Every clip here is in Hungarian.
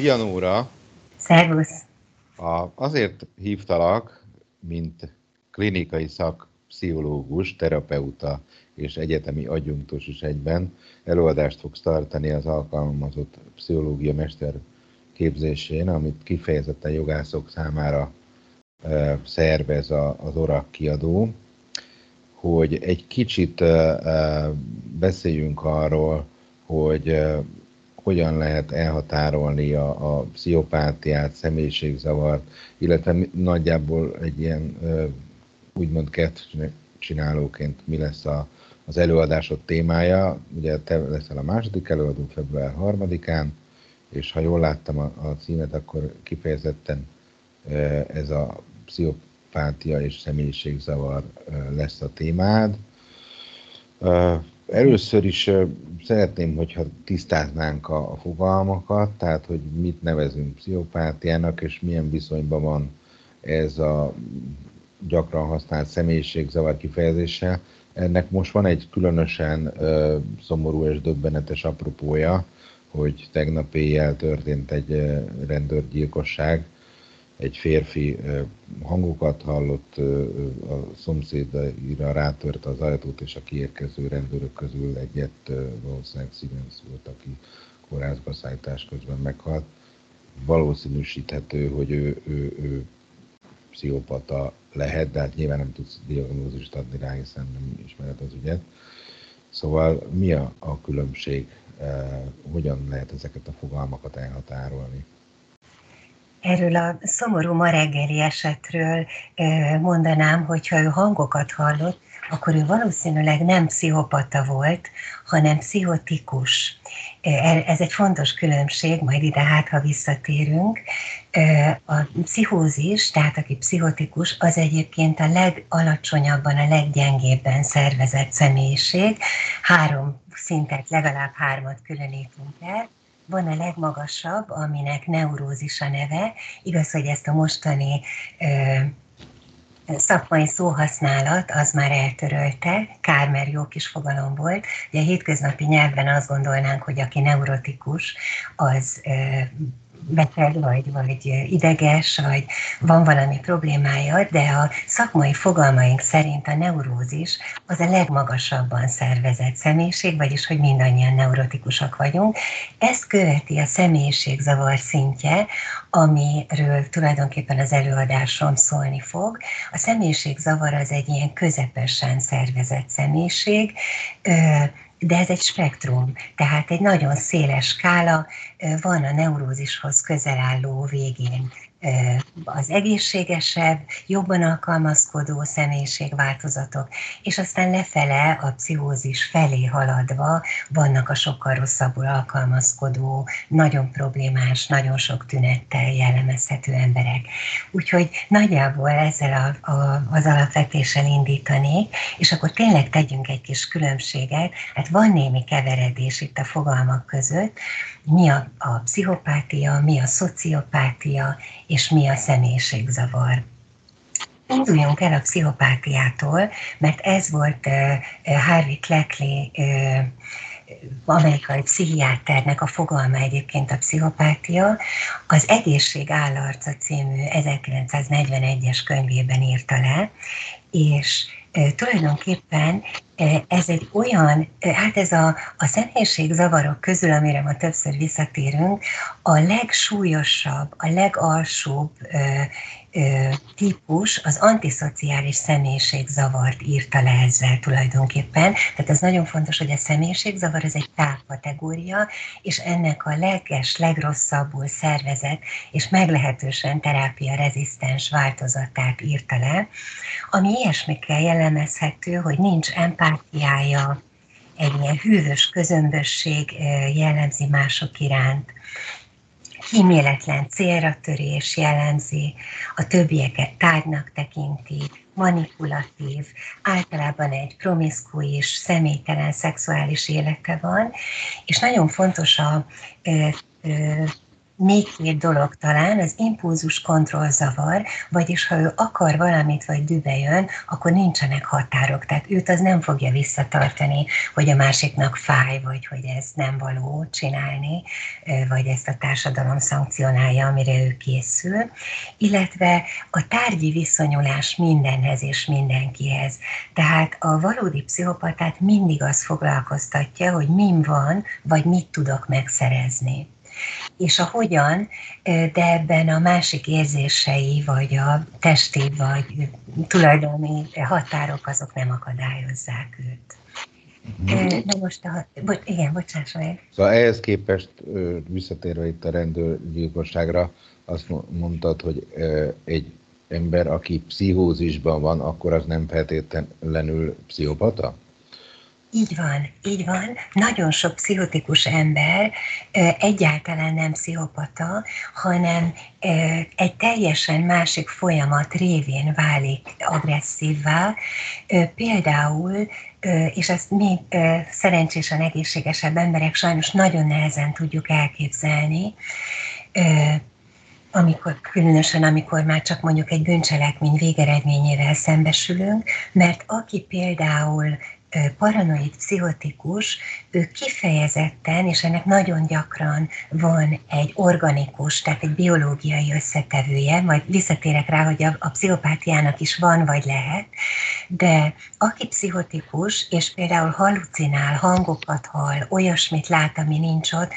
Szia Nóra! Szervusz! A, azért hívtalak, mint klinikai szakpszichológus, terapeuta és egyetemi adjunktus is egyben. Előadást fogsz tartani az alkalmazott pszichológia mester képzésén, amit kifejezetten jogászok számára e, szervez a, az ORAK kiadó, hogy egy kicsit e, e, beszéljünk arról, hogy hogyan lehet elhatárolni a, a pszichopátiát, személyiségzavart, illetve nagyjából egy ilyen úgymond kett csinálóként mi lesz a, az előadásod témája. Ugye te leszel a második előadó február 3-án, és ha jól láttam a, a címet, akkor kifejezetten ez a pszichopátia és személyiségzavar lesz a témád. Először is szeretném, hogyha tisztáznánk a, fogalmakat, tehát hogy mit nevezünk pszichopátiának, és milyen viszonyban van ez a gyakran használt személyiségzavar kifejezéssel. Ennek most van egy különösen szomorú és döbbenetes apropója, hogy tegnap éjjel történt egy rendőrgyilkosság, egy férfi hangokat hallott, a szomszédaira rátört az ajtót, és a kiérkező rendőrök közül egyet valószínűleg Siemens volt, aki kórházba szállítás közben meghalt. Valószínűsíthető, hogy ő, ő, ő pszichopata lehet, de hát nyilván nem tudsz diagnózist adni rá, hiszen nem ismered az ügyet. Szóval mi a, a különbség, hogyan lehet ezeket a fogalmakat elhatárolni? Erről a szomorú ma reggeli esetről mondanám, hogy ha ő hangokat hallott, akkor ő valószínűleg nem pszichopata volt, hanem pszichotikus. Ez egy fontos különbség, majd ide hát, ha visszatérünk. A pszichózis, tehát aki pszichotikus, az egyébként a legalacsonyabban, a leggyengébben szervezett személyiség. Három szintet, legalább hármat különítünk el van a legmagasabb, aminek neurózis a neve. Igaz, hogy ezt a mostani ö, szakmai szóhasználat az már eltörölte, kár, mert jó kis fogalom volt. Ugye a hétköznapi nyelvben azt gondolnánk, hogy aki neurotikus, az ö, beteg, vagy, vagy ideges, vagy van valami problémája, de a szakmai fogalmaink szerint a neurózis az a legmagasabban szervezett személyiség, vagyis hogy mindannyian neurotikusak vagyunk. Ezt követi a személyiségzavar szintje, amiről tulajdonképpen az előadásom szólni fog. A személyiségzavar az egy ilyen közepesen szervezett személyiség, de ez egy spektrum, tehát egy nagyon széles skála, van a neurózishoz közel álló végén az egészségesebb, jobban alkalmazkodó személyiségváltozatok, és aztán lefele a pszichózis felé haladva vannak a sokkal rosszabbul alkalmazkodó, nagyon problémás, nagyon sok tünettel jellemezhető emberek. Úgyhogy nagyjából ezzel a, a, az alapvetéssel indítanék, és akkor tényleg tegyünk egy kis különbséget, hát van némi keveredés itt a fogalmak között, mi a, a pszichopátia, mi a szociopátia, és mi a személyiségzavar. Induljunk el a pszichopátiától, mert ez volt Harvey Cleckley amerikai pszichiáternek a fogalma egyébként a pszichopátia, az Egészség állarca című 1941-es könyvében írta le, és tulajdonképpen ez egy olyan, hát ez a, a személyiségzavarok közül, amire ma többször visszatérünk, a legsúlyosabb, a legalsóbb típus az antiszociális személyiségzavart írta le ezzel tulajdonképpen. Tehát ez nagyon fontos, hogy a személyiségzavar ez egy távkategória, és ennek a leges, legrosszabbul szervezett és meglehetősen terápia rezisztens változatát írta le, ami ilyesmikkel jellemezhető, hogy nincs empátiája, egy ilyen hűvös közömbösség jellemzi mások iránt, kíméletlen célra törés jellemzi, a többieket tárgynak tekinti, manipulatív, általában egy promiszkuis, személytelen szexuális élete van, és nagyon fontos a ö, ö, még két dolog talán, az impulzus kontrollzavar, vagyis ha ő akar valamit, vagy dübe jön, akkor nincsenek határok. Tehát őt az nem fogja visszatartani, hogy a másiknak fáj, vagy hogy ez nem való csinálni, vagy ezt a társadalom szankcionálja, amire ő készül. Illetve a tárgyi viszonyulás mindenhez és mindenkihez. Tehát a valódi pszichopatát mindig az foglalkoztatja, hogy min van, vagy mit tudok megszerezni és a hogyan, de ebben a másik érzései, vagy a testi, vagy tulajdoni határok, azok nem akadályozzák őt. Mhm. Na most, a, bo- igen, bocsáss meg. Szóval ehhez képest, visszatérve itt a rendőrgyilkosságra, azt mondtad, hogy egy ember, aki pszichózisban van, akkor az nem feltétlenül pszichopata? Így van, így van. Nagyon sok pszichotikus ember egyáltalán nem pszichopata, hanem egy teljesen másik folyamat révén válik agresszívvá. Például, és ezt mi szerencsésen egészségesebb emberek sajnos nagyon nehezen tudjuk elképzelni, amikor, különösen amikor már csak mondjuk egy bűncselekmény végeredményével szembesülünk, mert aki például paranoid pszichotikus, ő kifejezetten, és ennek nagyon gyakran van egy organikus, tehát egy biológiai összetevője, majd visszatérek rá, hogy a, a pszichopátiának is van vagy lehet, de aki pszichotikus, és például halucinál, hangokat hall, olyasmit lát, ami nincs ott,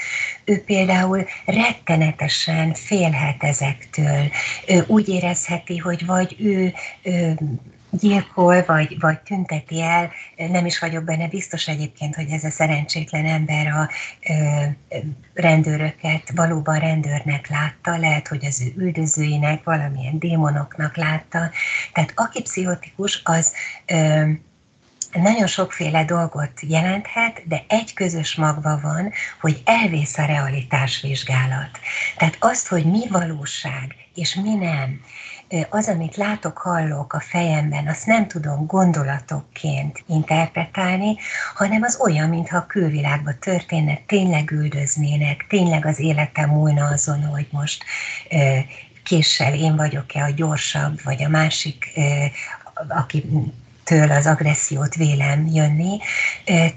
ő például rettenetesen félhet ezektől. Ő úgy érezheti, hogy vagy ő, ő gyilkol, vagy, vagy tünteti el. Nem is vagyok benne biztos egyébként, hogy ez a szerencsétlen ember a ö, rendőröket valóban rendőrnek látta, lehet, hogy az ő üldözőinek, valamilyen démonoknak látta. Tehát aki pszichotikus, az ö, nagyon sokféle dolgot jelenthet, de egy közös magva van, hogy elvész a realitásvizsgálat. Tehát azt, hogy mi valóság és mi nem, az, amit látok, hallok a fejemben, azt nem tudom gondolatokként interpretálni, hanem az olyan, mintha a külvilágban történne, tényleg üldöznének, tényleg az életem múlna azon, hogy most késsel én vagyok-e a gyorsabb, vagy a másik, aki től az agressziót vélem jönni.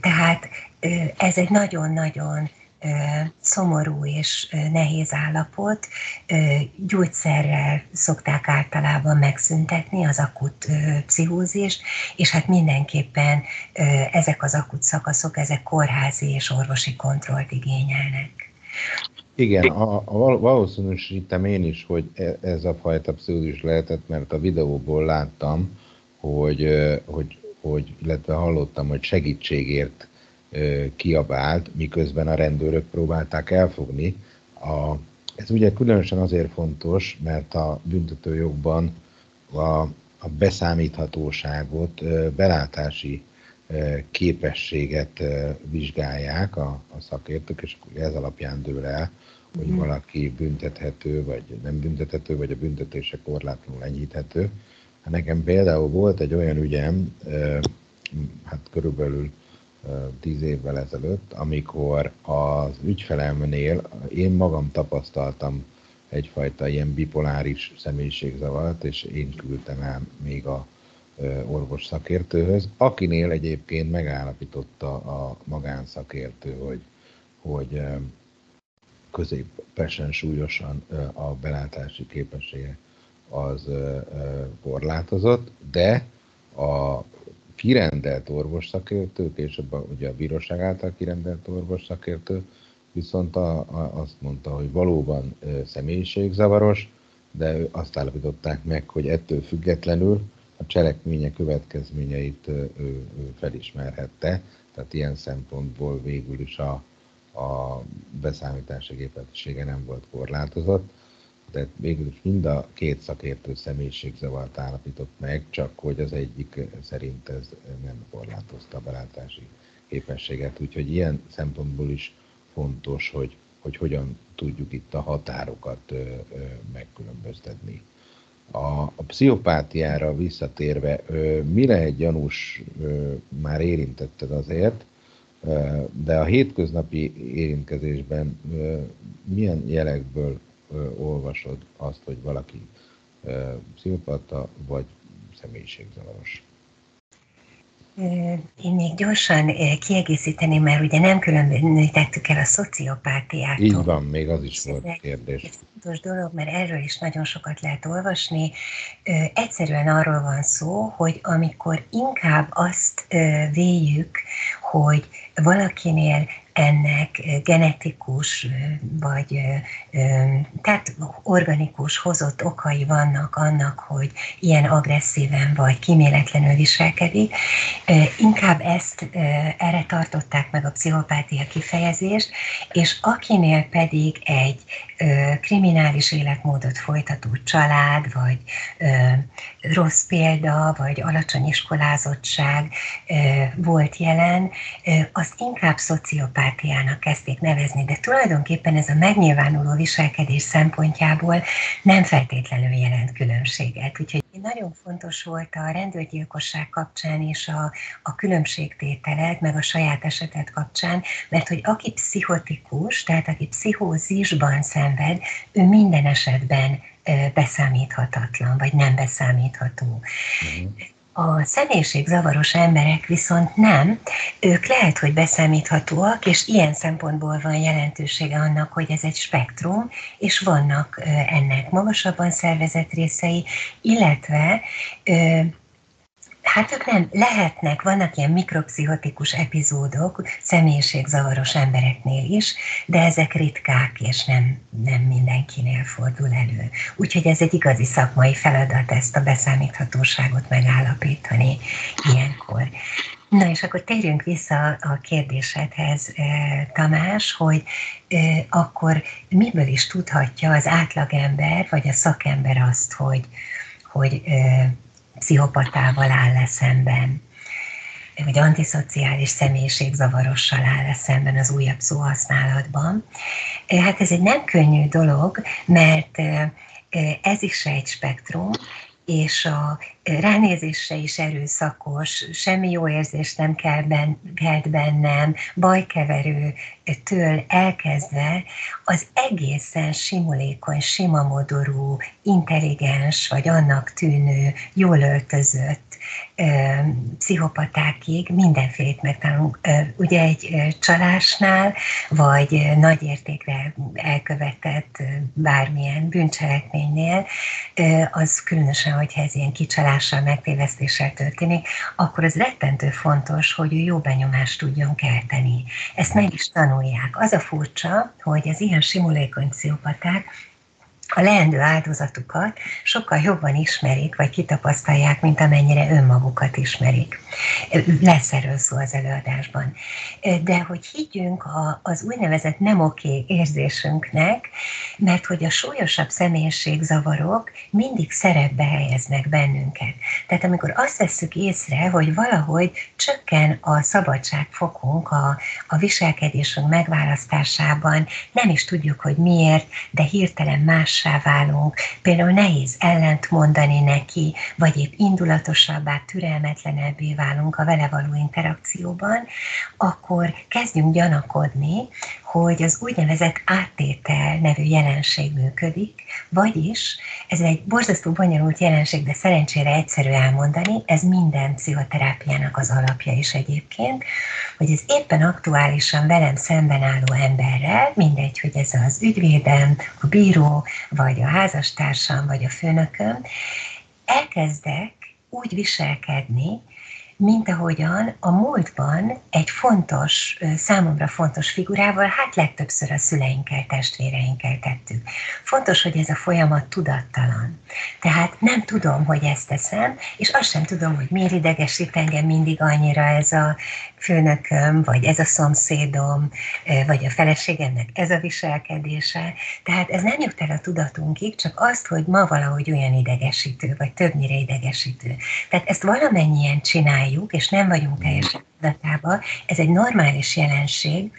Tehát ez egy nagyon-nagyon szomorú és nehéz állapot. Gyógyszerrel szokták általában megszüntetni az akut pszichózist, és hát mindenképpen ezek az akut szakaszok, ezek kórházi és orvosi kontrollt igényelnek. Igen, a, a, valószínűsítem én is, hogy e, ez a fajta pszichózis lehetett, mert a videóból láttam, hogy, hogy, hogy illetve hallottam, hogy segítségért kiabált, miközben a rendőrök próbálták elfogni. A, ez ugye különösen azért fontos, mert a büntetőjogban a, a beszámíthatóságot, belátási képességet vizsgálják a, a szakértők, és ez alapján dől el, hogy mm. valaki büntethető, vagy nem büntethető, vagy a büntetése korlátlanul enyhíthető. Hát nekem például volt egy olyan ügyem, hát körülbelül tíz évvel ezelőtt, amikor az ügyfelemnél én magam tapasztaltam egyfajta ilyen bipoláris személyiségzavart, és én küldtem el még a orvos szakértőhöz, akinél egyébként megállapította a magánszakértő, hogy, hogy középesen súlyosan a belátási képessége az korlátozott, de a kirendelt orvosszakértők, és a, ugye a bíróság által kirendelt orvosszakértő viszont a, a, azt mondta, hogy valóban e, személyiségzavaros, de azt állapították meg, hogy ettől függetlenül a cselekménye következményeit ő, ő felismerhette, tehát ilyen szempontból végül is a, a beszámítási képessége nem volt korlátozott de végül is mind a két szakértő személyiségzavart állapított meg, csak hogy az egyik szerint ez nem korlátozta a belátási képességet. Úgyhogy ilyen szempontból is fontos, hogy, hogy hogyan tudjuk itt a határokat ö, ö, megkülönböztetni. A, a pszichopátiára visszatérve, ö, mi gyanús, ö, már érintetted azért, De a hétköznapi érintkezésben milyen jelekből olvasod azt, hogy valaki pszichopata vagy személyiségzavaros? Én még gyorsan kiegészíteném, mert ugye nem különítettük el a szociopátiát. Így van, még az is volt kérdés. Ez fontos dolog, mert erről is nagyon sokat lehet olvasni. Egyszerűen arról van szó, hogy amikor inkább azt véljük, hogy valakinél ennek genetikus vagy tehát organikus hozott okai vannak annak, hogy ilyen agresszíven vagy kiméletlenül viselkedik. Inkább ezt erre tartották meg a pszichopátia kifejezést, és akinél pedig egy kriminális életmódot folytató család, vagy rossz példa, vagy alacsony iskolázottság volt jelen, azt inkább szociopátiának kezdték nevezni, de tulajdonképpen ez a megnyilvánuló viselkedés szempontjából nem feltétlenül jelent különbséget. Úgyhogy nagyon fontos volt a rendőrgyilkosság kapcsán és a, a különbségtételek, meg a saját esetet kapcsán, mert hogy aki pszichotikus, tehát aki pszichózisban szenved, ő minden esetben beszámíthatatlan, vagy nem beszámítható. Uh-huh. A zavaros emberek viszont nem, ők lehet, hogy beszámíthatóak, és ilyen szempontból van jelentősége annak, hogy ez egy spektrum, és vannak ennek magasabban szervezett részei, illetve Hát ők nem lehetnek, vannak ilyen mikropszichotikus epizódok személyiségzavaros embereknél is, de ezek ritkák, és nem, nem mindenkinél fordul elő. Úgyhogy ez egy igazi szakmai feladat ezt a beszámíthatóságot megállapítani ilyenkor. Na és akkor térjünk vissza a kérdésedhez, eh, Tamás, hogy eh, akkor miből is tudhatja az átlagember, vagy a szakember azt, hogy, hogy eh, pszichopatával áll le szemben, vagy antiszociális személyiségzavarossal áll le szemben az újabb szóhasználatban. Hát ez egy nem könnyű dolog, mert ez is egy spektrum, és a ránézésre is erőszakos, semmi jó érzést nem kell ben, kelt bennem, bajkeverő elkezdve az egészen simulékony, simamodorú, intelligens, vagy annak tűnő, jól öltözött pszichopatákig mindenfélét megtalálunk. Ugye egy csalásnál, vagy nagy értékre elkövetett bármilyen bűncselekménynél, az különösen, hogyha ez ilyen kicsalással, megtévesztéssel történik, akkor az rettentő fontos, hogy ő jó benyomást tudjon kelteni. Ezt meg is tanulják. Az a furcsa, hogy az ilyen simulékony pszichopaták a leendő áldozatukat sokkal jobban ismerik, vagy kitapasztalják, mint amennyire önmagukat ismerik. Lesz erről szó az előadásban. De hogy higgyünk az úgynevezett nem oké érzésünknek, mert hogy a súlyosabb személyiségzavarok mindig szerepbe helyeznek bennünket. Tehát amikor azt vesszük észre, hogy valahogy csökken a szabadságfokunk a, a viselkedésünk megválasztásában, nem is tudjuk, hogy miért, de hirtelen más mássá válunk, például nehéz ellent mondani neki, vagy épp indulatosabbá, türelmetlenebbé válunk a vele való interakcióban, akkor kezdjünk gyanakodni, hogy az úgynevezett áttétel nevű jelenség működik, vagyis ez egy borzasztó bonyolult jelenség, de szerencsére egyszerű elmondani, ez minden pszichoterápiának az alapja is egyébként, hogy ez éppen aktuálisan velem szemben álló emberrel, mindegy, hogy ez az ügyvédem, a bíró, vagy a házastársam, vagy a főnököm, elkezdek úgy viselkedni, mint ahogyan a múltban egy fontos, számomra fontos figurával, hát legtöbbször a szüleinkkel, testvéreinkkel tettük. Fontos, hogy ez a folyamat tudattalan. Tehát nem tudom, hogy ezt teszem, és azt sem tudom, hogy miért idegesít engem mindig annyira ez a főnököm, vagy ez a szomszédom, vagy a feleségemnek ez a viselkedése. Tehát ez nem jut el a tudatunkig, csak azt, hogy ma valahogy olyan idegesítő, vagy többnyire idegesítő. Tehát ezt valamennyien csináljuk, és nem vagyunk teljesen tudatában. Ez egy normális jelenség,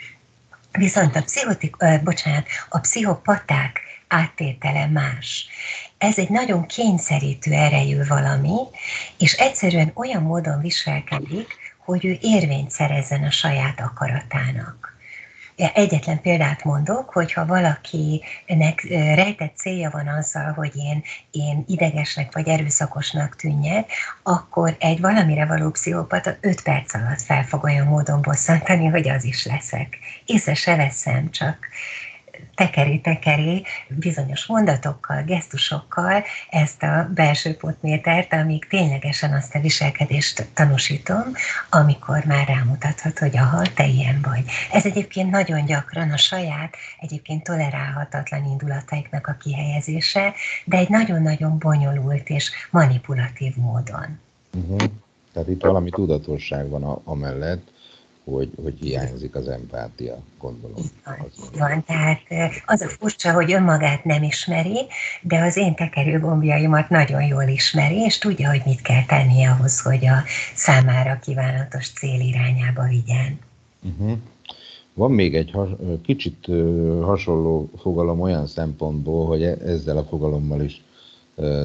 viszont a, pszichotik, uh, bocsánat, a pszichopaták áttétele más. Ez egy nagyon kényszerítő erejű valami, és egyszerűen olyan módon viselkedik, hogy ő érvényt szerezzen a saját akaratának. Egyetlen példát mondok, hogyha valakinek rejtett célja van azzal, hogy én, én idegesnek vagy erőszakosnak tűnjek, akkor egy valamire való pszichopata 5 perc alatt fel fog olyan módon bosszantani, hogy az is leszek. Észre se veszem, csak tekeri-tekeri bizonyos mondatokkal, gesztusokkal ezt a belső potmétert, amíg ténylegesen azt a viselkedést tanúsítom, amikor már rámutathat, hogy aha, te ilyen vagy. Ez egyébként nagyon gyakran a saját, egyébként tolerálhatatlan indulataiknak a kihelyezése, de egy nagyon-nagyon bonyolult és manipulatív módon. Uh-huh. Tehát itt valami tudatosság van a, amellett, hogy, hogy hiányzik az empátia, gondolom. Van, van, tehát az a furcsa, hogy önmagát nem ismeri, de az én tekerőgombjaimat nagyon jól ismeri, és tudja, hogy mit kell tennie ahhoz, hogy a számára kívánatos cél irányába vigyen. Uh-huh. Van még egy has, kicsit hasonló fogalom olyan szempontból, hogy e, ezzel a fogalommal is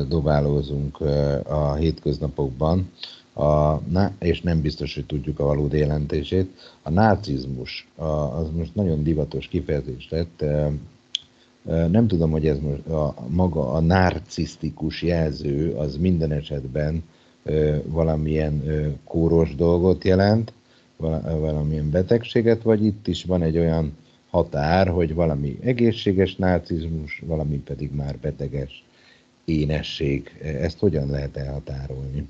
dobálózunk a hétköznapokban, a, és nem biztos, hogy tudjuk a valódi jelentését. A nácizmus, az most nagyon divatos kifejezés lett, nem tudom, hogy ez most a, maga a narcisztikus jelző az minden esetben valamilyen kóros dolgot jelent, valamilyen betegséget, vagy itt is van egy olyan határ, hogy valami egészséges narcizmus, valami pedig már beteges énesség. Ezt hogyan lehet elhatárolni?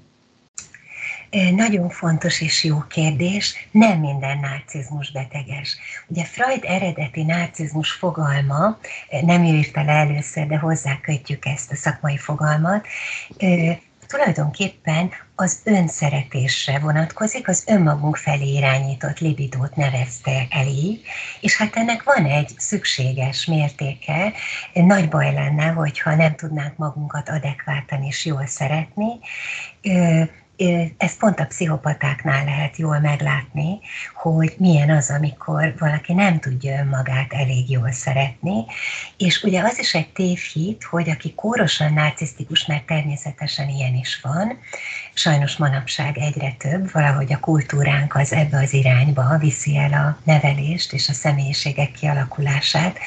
Nagyon fontos és jó kérdés, nem minden narcizmus beteges. Ugye Freud eredeti narcizmus fogalma, nem írta le először, de hozzá kötjük ezt a szakmai fogalmat, tulajdonképpen az önszeretésre vonatkozik, az önmagunk felé irányított libidót nevezte el így, és hát ennek van egy szükséges mértéke, nagy baj lenne, hogyha nem tudnánk magunkat adekvátan és jól szeretni, ezt pont a pszichopatáknál lehet jól meglátni, hogy milyen az, amikor valaki nem tudja önmagát elég jól szeretni, és ugye az is egy tévhit, hogy aki kórosan narcisztikus, mert természetesen ilyen is van, sajnos manapság egyre több, valahogy a kultúránk az ebbe az irányba viszi el a nevelést és a személyiségek kialakulását.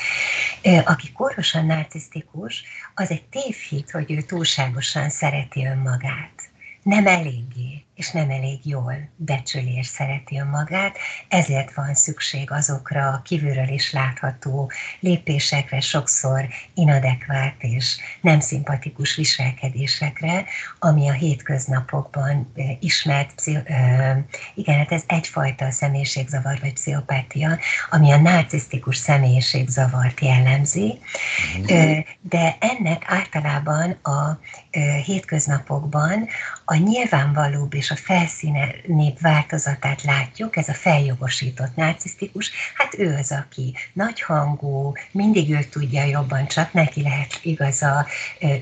Aki kórosan narcisztikus, az egy tévhit, hogy ő túlságosan szereti önmagát nem eléggé és nem elég jól becsüli és szereti önmagát, ezért van szükség azokra a kívülről is látható lépésekre, sokszor inadekvált és nem szimpatikus viselkedésekre, ami a hétköznapokban ismert, igen, hát ez egyfajta személyiségzavar vagy pszichopátia, ami a narcisztikus személyiségzavart jellemzi, mhm. de ennek általában a hétköznapokban a nyilvánvalóbb és és a felszínébb változatát látjuk, ez a feljogosított narcisztikus, hát ő az, aki nagyhangú, mindig ő tudja jobban, csak neki lehet igaza,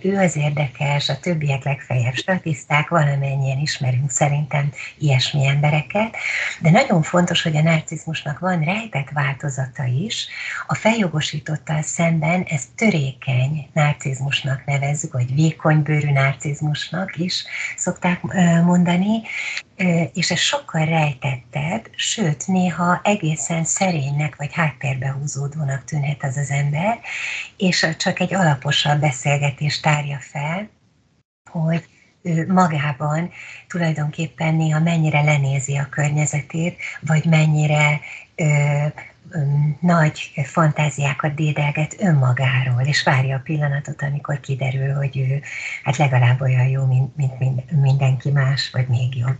ő az érdekes, a többiek legfeljebb statiszták, valamennyien ismerünk szerintem ilyesmi embereket, de nagyon fontos, hogy a narcizmusnak van rejtett változata is, a feljogosítottal szemben ez törékeny narcizmusnak nevezzük, vagy vékonybőrű narcizmusnak is szokták mondani, és ez sokkal rejtettebb, sőt, néha egészen szerénynek vagy háttérbe húzódónak tűnhet az az ember, és csak egy alaposabb beszélgetést tárja fel, hogy ő magában tulajdonképpen néha mennyire lenézi a környezetét, vagy mennyire nagy fantáziákat dédelget önmagáról, és várja a pillanatot, amikor kiderül, hogy ő hát legalább olyan jó, mint, mint mindenki más, vagy még jobb.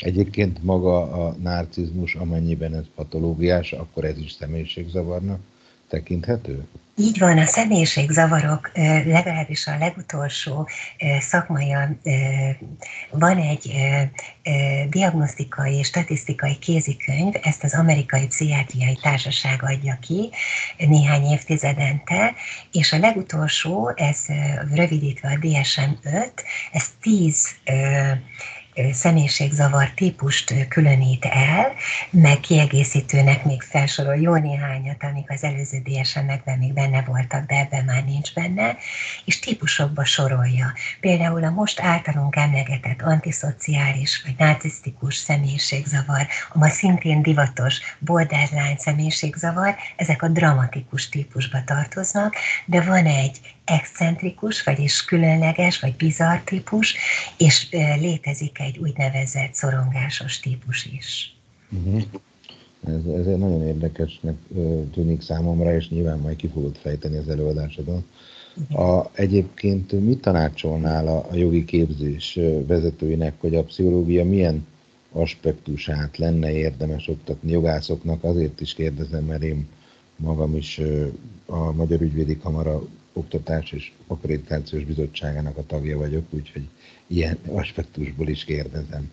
Egyébként maga a narcizmus, amennyiben ez patológiás, akkor ez is személyiségzavarnak tekinthető? Így van, a személyiségzavarok, legalábbis a legutolsó szakmai, van egy diagnosztikai és statisztikai kézikönyv, ezt az amerikai pszichiátriai társaság adja ki néhány évtizedente, és a legutolsó, ez rövidítve a DSM-5, ez tíz személyiségzavar típust különít el, meg kiegészítőnek még felsorol jó néhányat, amik az előző DSM-ekben még benne voltak, de ebben már nincs benne, és típusokba sorolja. Például a most általunk emlegetett antiszociális vagy narcisztikus személyiségzavar, a ma szintén divatos borderline személyiségzavar, ezek a dramatikus típusba tartoznak, de van egy excentrikus, vagyis különleges, vagy bizarr típus, és létezik egy úgynevezett szorongásos típus is. Uh-huh. Ez, ez egy nagyon érdekesnek tűnik számomra, és nyilván majd ki fogod fejteni az előadásodon. A, egyébként mit tanácsolnál a, a jogi képzés vezetőinek, hogy a pszichológia milyen aspektusát lenne érdemes oktatni jogászoknak? Azért is kérdezem, mert én magam is a Magyar Ügyvédi Kamara Oktatás és Akkreditációs Bizottságának a tagja vagyok, úgyhogy ilyen aspektusból is kérdezem.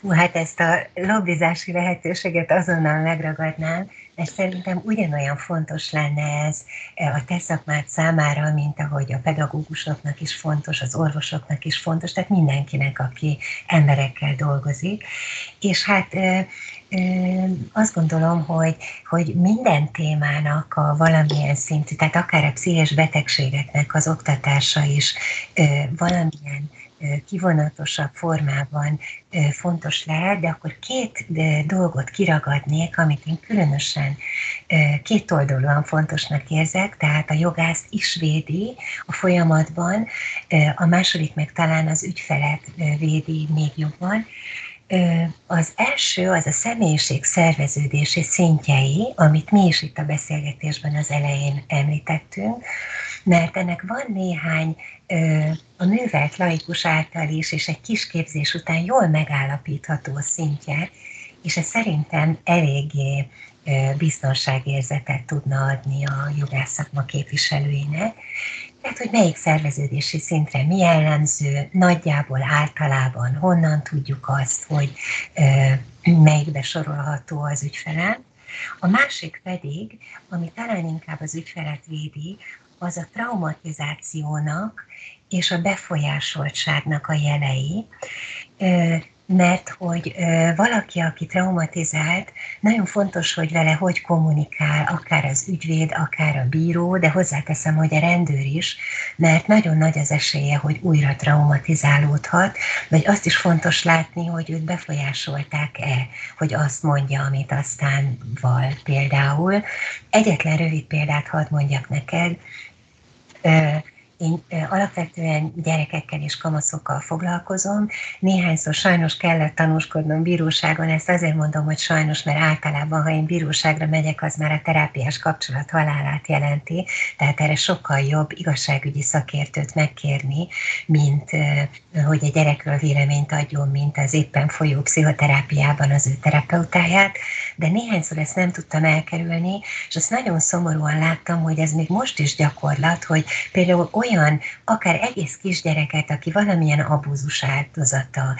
Hú, hát ezt a lobbizási lehetőséget azonnal megragadnám, mert szerintem ugyanolyan fontos lenne ez a te szakmád számára, mint ahogy a pedagógusoknak is fontos, az orvosoknak is fontos, tehát mindenkinek, aki emberekkel dolgozik. És hát azt gondolom, hogy, hogy minden témának a valamilyen szintű, tehát akár a pszichés betegségeknek az oktatása is valamilyen kivonatosabb formában fontos lehet, de akkor két dolgot kiragadnék, amit én különösen két oldalúan fontosnak érzek, tehát a jogász is védi a folyamatban, a második meg talán az ügyfelet védi még jobban, az első az a személyiség szerveződési szintjei, amit mi is itt a beszélgetésben az elején említettünk, mert ennek van néhány a művelt laikus által is, és egy kis képzés után jól megállapítható szintje, és ez szerintem eléggé biztonságérzetet tudna adni a jogászakma képviselőinek. Tehát, hogy melyik szerveződési szintre mi jellemző, nagyjából általában honnan tudjuk azt, hogy melyikbe sorolható az ügyfelem. A másik pedig, ami talán inkább az ügyfelet védi, az a traumatizációnak és a befolyásoltságnak a jelei mert hogy valaki, aki traumatizált, nagyon fontos, hogy vele hogy kommunikál, akár az ügyvéd, akár a bíró, de hozzáteszem, hogy a rendőr is, mert nagyon nagy az esélye, hogy újra traumatizálódhat, vagy azt is fontos látni, hogy őt befolyásolták-e, hogy azt mondja, amit aztán val például. Egyetlen rövid példát hadd mondjak neked, én alapvetően gyerekekkel és kamaszokkal foglalkozom. Néhányszor sajnos kellett tanúskodnom bíróságon, ezt azért mondom, hogy sajnos, mert általában, ha én bíróságra megyek, az már a terápiás kapcsolat halálát jelenti, tehát erre sokkal jobb igazságügyi szakértőt megkérni, mint hogy a gyerekről véleményt adjon, mint az éppen folyó pszichoterápiában az ő terapeutáját, de néhányszor ezt nem tudtam elkerülni, és azt nagyon szomorúan láttam, hogy ez még most is gyakorlat, hogy például olyan, akár egész kisgyereket, aki valamilyen abúzus áldozata,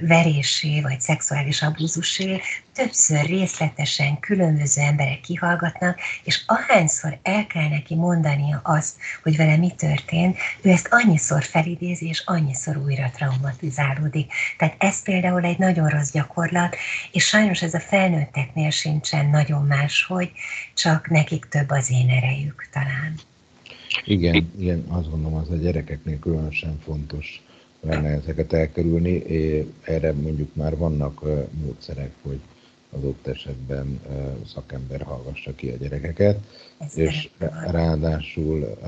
verésé vagy szexuális abúzusé, többször részletesen különböző emberek kihallgatnak, és ahányszor el kell neki mondania azt, hogy vele mi történt, ő ezt annyiszor felidézi, és annyiszor újra traumatizálódik. Tehát ez például egy nagyon rossz gyakorlat, és sajnos ez a felnőtteknél sincsen nagyon máshogy, csak nekik több az én erejük talán. Igen, igen, azt gondolom, az a gyerekeknél különösen fontos lenne ezeket elkerülni. Erre mondjuk már vannak módszerek, hogy adott esetben szakember hallgassa ki a gyerekeket, Ez és ráadásul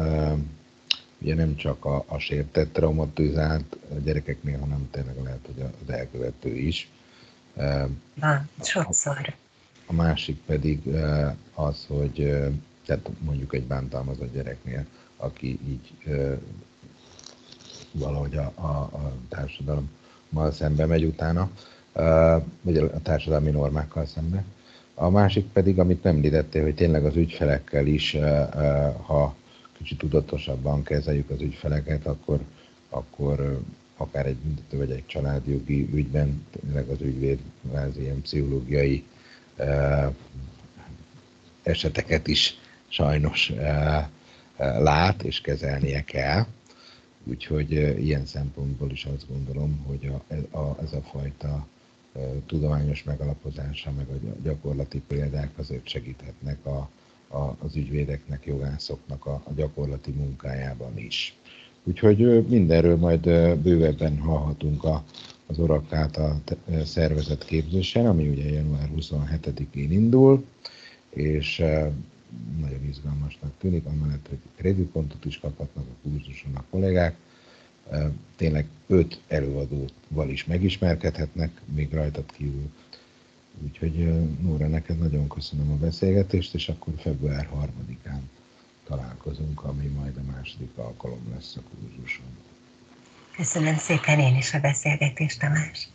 ugye nem csak a, a sértett traumatizált gyerekeknél, hanem tényleg lehet, hogy az elkövető is. Van, sokszor. A másik pedig az, hogy tehát mondjuk egy bántalmazott gyereknél, aki így valahogy a, a, a társadalommal szembe megy utána, vagy a társadalmi normákkal szembe. A másik pedig, amit nem említettél, hogy tényleg az ügyfelekkel is, ha kicsit tudatosabban kezeljük az ügyfeleket, akkor, akkor akár egy büntető vagy egy családjogi ügyben tényleg az ügyvéd az ilyen pszichológiai eseteket is sajnos lát és kezelnie kell Úgyhogy ilyen szempontból is azt gondolom, hogy a, a, ez a fajta tudományos megalapozása, meg a gyakorlati példák azért segíthetnek a, a, az ügyvédeknek, jogászoknak a, a gyakorlati munkájában is. Úgyhogy mindenről majd bővebben hallhatunk a, az Orak által szervezett képzésen, ami ugye január 27-én indul, és nagyon izgalmasnak tűnik, amellett, hogy kreditpontot is kaphatnak a kurzuson a kollégák. Tényleg öt előadóval is megismerkedhetnek, még rajtad kívül. Úgyhogy Nóra, neked nagyon köszönöm a beszélgetést, és akkor február 3-án találkozunk, ami majd a második alkalom lesz a kurzuson. Köszönöm szépen én is a beszélgetést, Tamás.